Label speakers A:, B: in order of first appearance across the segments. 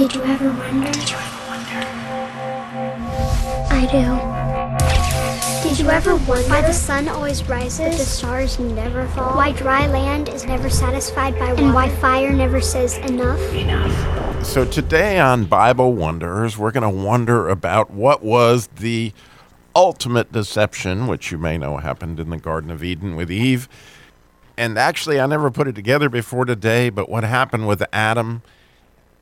A: Did you ever wonder? Did you ever wonder? I do. Did you ever wonder why the sun always rises, but the stars never fall? Why dry land is never satisfied by water? And why fire never says enough?
B: Enough. So today on Bible Wonders, we're going to wonder about what was the ultimate deception, which you may know happened in the Garden of Eden with Eve. And actually, I never put it together before today, but what happened with Adam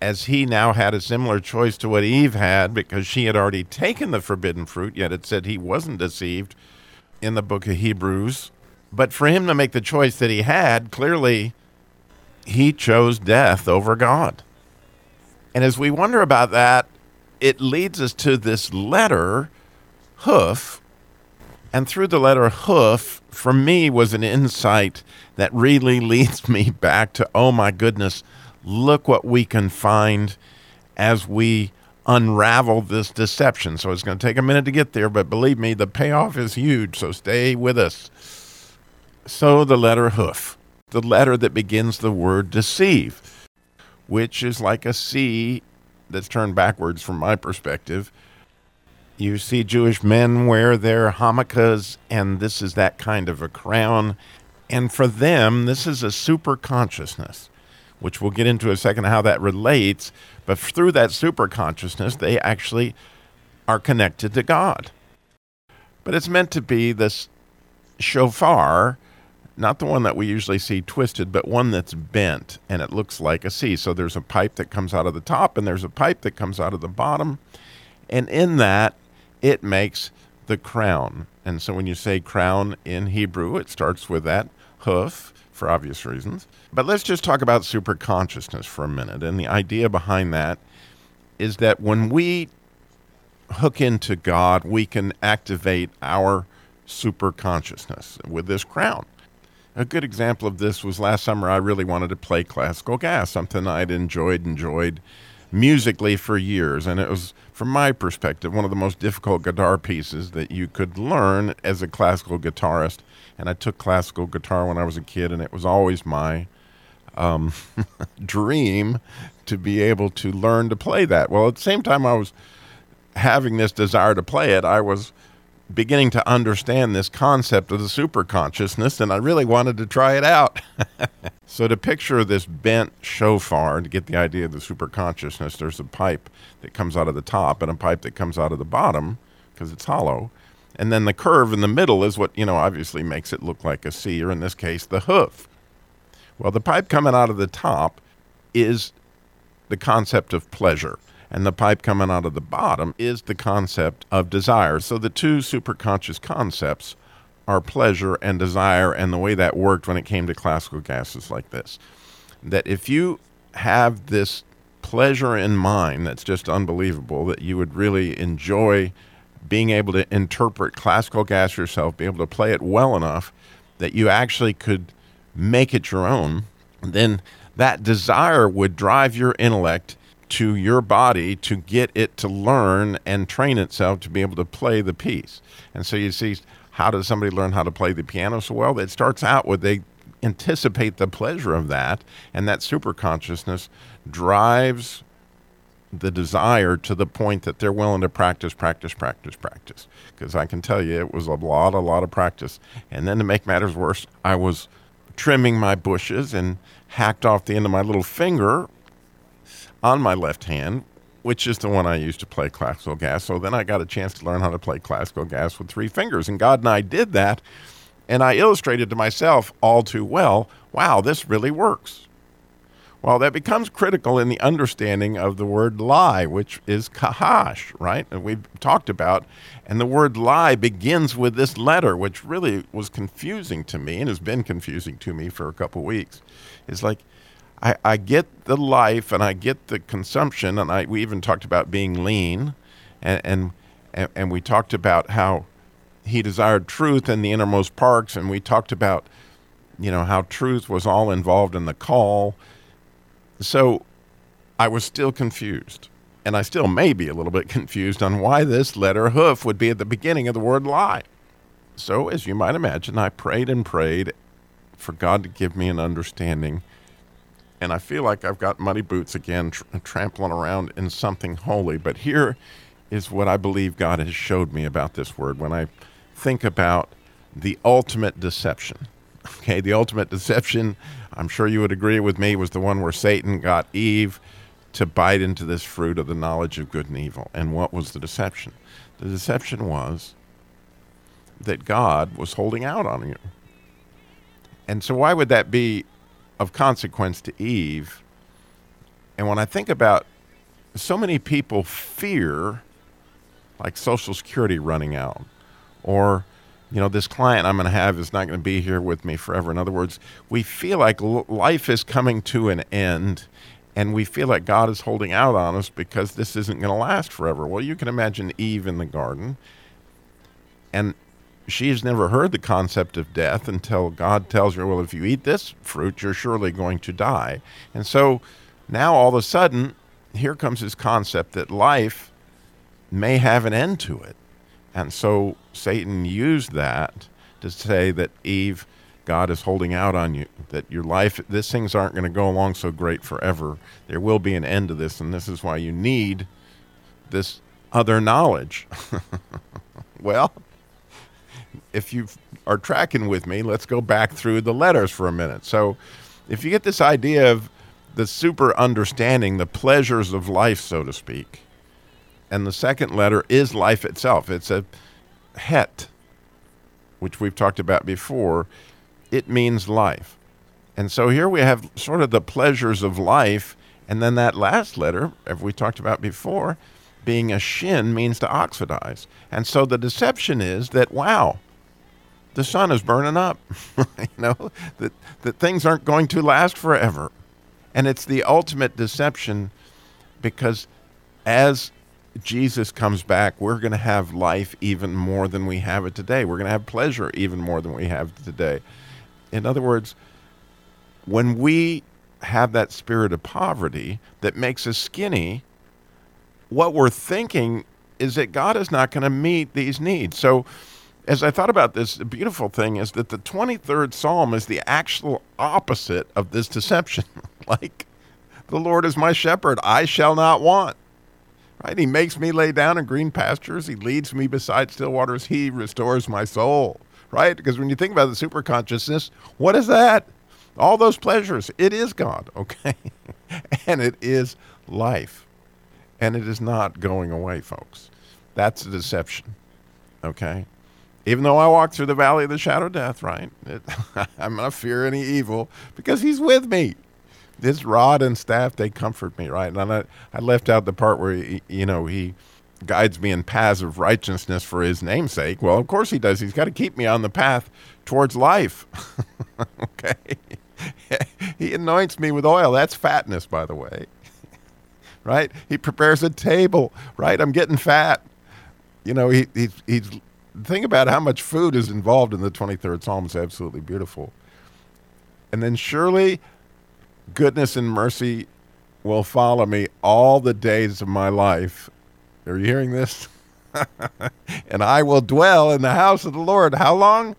B: as he now had a similar choice to what Eve had because she had already taken the forbidden fruit, yet it said he wasn't deceived in the book of Hebrews. But for him to make the choice that he had, clearly he chose death over God. And as we wonder about that, it leads us to this letter, Kuf. And through the letter Kuf, for me, was an insight that really leads me back to, oh my goodness, look what we can find as we unravel this deception. So it's going to take a minute to get there, but believe me, the payoff is huge. So stay with us. So the letter kuf, the letter that begins the word deceive, which is like a C that's turned backwards from my perspective. You see Jewish men wear their yarmulkes, and this is that kind of a crown. And for them, this is a super consciousness which we'll get into a second how that relates. But through that super consciousness, they actually are connected to God. But it's meant to be this shofar, not the one that we usually see twisted, but one that's bent and it looks like a C. So there's a pipe that comes out of the top and there's a pipe that comes out of the bottom. And in that, it makes the crown. And so when you say crown in Hebrew, it starts with that kuf for obvious reasons. But let's just talk about super consciousness for a minute. And the idea behind that is that when we hook into God, we can activate our super consciousness with this crown. A good example of this was last summer. I really wanted to play classical gas, something I'd enjoyed, enjoyed musically for years. And it was, from my perspective, one of the most difficult guitar pieces that you could learn as a classical guitarist. And I took classical guitar when I was a kid, and it was always my um, dream to be able to learn to play that. Well, at the same time, I was having this desire to play it, I was beginning to understand this concept of the super consciousness, and I really wanted to try it out. so, to picture this bent shofar, to get the idea of the super consciousness, there's a pipe that comes out of the top and a pipe that comes out of the bottom because it's hollow. And then the curve in the middle is what, you know, obviously makes it look like a C, or in this case, the kuf. Well, the pipe coming out of the top is the concept of pleasure and the pipe coming out of the bottom is the concept of desire. So the two superconscious concepts are pleasure and desire, and the way that worked when it came to classical gases like this. That if you have this pleasure in mind that's just unbelievable, that you would really enjoy being able to interpret classical gas yourself, be able to play it well enough that you actually could make it your own, then that desire would drive your intellect to your body to get it to learn and train itself to be able to play the piece. And so you see, how does somebody learn how to play the piano so well? It starts out with they anticipate the pleasure of that, and that super consciousness drives the desire to the point that they're willing to practice, practice, practice, practice. Because I can tell you, it was a lot, a lot of practice. And then to make matters worse, I was trimming my bushes and hacked off the end of my little finger on my left hand, which is the one I use to play classical gas. So then I got a chance to learn how to play classical gas with three fingers. And God and I did that. And I illustrated to myself all too well wow, this really works. Well, that becomes critical in the understanding of the word lie, which is kahash, right? And we've talked about. And the word lie begins with this letter, which really was confusing to me and has been confusing to me for a couple weeks. It's like, I, I get the life and I get the consumption, and I we even talked about being lean, and and and we talked about how he desired truth in the innermost parts, and we talked about you know how truth was all involved in the call. So I was still confused, and I still may be a little bit confused on why this letter kuf would be at the beginning of the word lie. So, as you might imagine, I prayed and prayed for God to give me an understanding and I feel like I've got muddy boots again, tr- trampling around in something holy. But here is what I believe God has showed me about this word when I think about the ultimate deception. Okay, the ultimate deception, I'm sure you would agree with me, was the one where Satan got Eve to bite into this fruit of the knowledge of good and evil. And what was the deception? The deception was that God was holding out on you. And so, why would that be of consequence to Eve? And when I think about so many people fear like Social Security running out, or you know, this client I'm going to have is not going to be here with me forever. In other words, we feel like l- life is coming to an end, and we feel like God is holding out on us because this isn't going to last forever. Well, you can imagine Eve in the garden, and she has never heard the concept of death until God tells her, Well, if you eat this fruit, you're surely going to die. And so now all of a sudden, here comes this concept that life may have an end to it. And so Satan used that to say that Eve, God is holding out on you, that your life, these things aren't going to go along so great forever. There will be an end to this, and this is why you need this other knowledge. well, if you are tracking with me, let's go back through the letters for a minute. So, if you get this idea of the super understanding, the pleasures of life, so to speak, and the second letter is life itself. It's a het, which we've talked about before. It means life. And so here we have sort of the pleasures of life. And then that last letter, as we talked about before, being a shin means to oxidize. And so the deception is that, wow, the sun is burning up. you know, that, that things aren't going to last forever. And it's the ultimate deception because as Jesus comes back, we're going to have life even more than we have it today. We're going to have pleasure even more than we have today. In other words, when we have that spirit of poverty that makes us skinny, what we're thinking is that God is not going to meet these needs. So, as I thought about this, the beautiful thing is that the 23rd Psalm is the actual opposite of this deception. like, the Lord is my shepherd, I shall not want. Right? He makes me lay down in green pastures. He leads me beside still waters. He restores my soul. Right? Because when you think about the super consciousness, what is that? All those pleasures. It is God, okay? and it is life. And it is not going away, folks. That's a deception, okay? Even though I walk through the valley of the shadow of death, right? It, I'm not fear any evil because he's with me. This rod and staff they comfort me right? And I, I left out the part where he, you know he guides me in paths of righteousness for his namesake well of course he does. He's got to keep me on the path towards life. Okay? He anoints me with oil. That's fatness by the way. Right? He prepares a table right? I'm getting fat. You know he, he's he's think about how much food is involved in the 23rd psalm is absolutely beautiful and then surely goodness and mercy will follow me all the days of my life. Are you hearing this? and I will dwell in the house of the Lord. How long?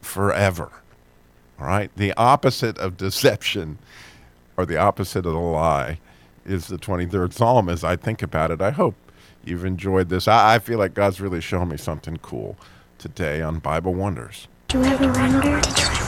B: Forever. All right? The opposite of deception or the opposite of the lie is the 23rd Psalm as I think about it. I hope you've enjoyed this. I, I feel like God's really shown me something cool today on Bible Wonders.
A: Do you ever wonder?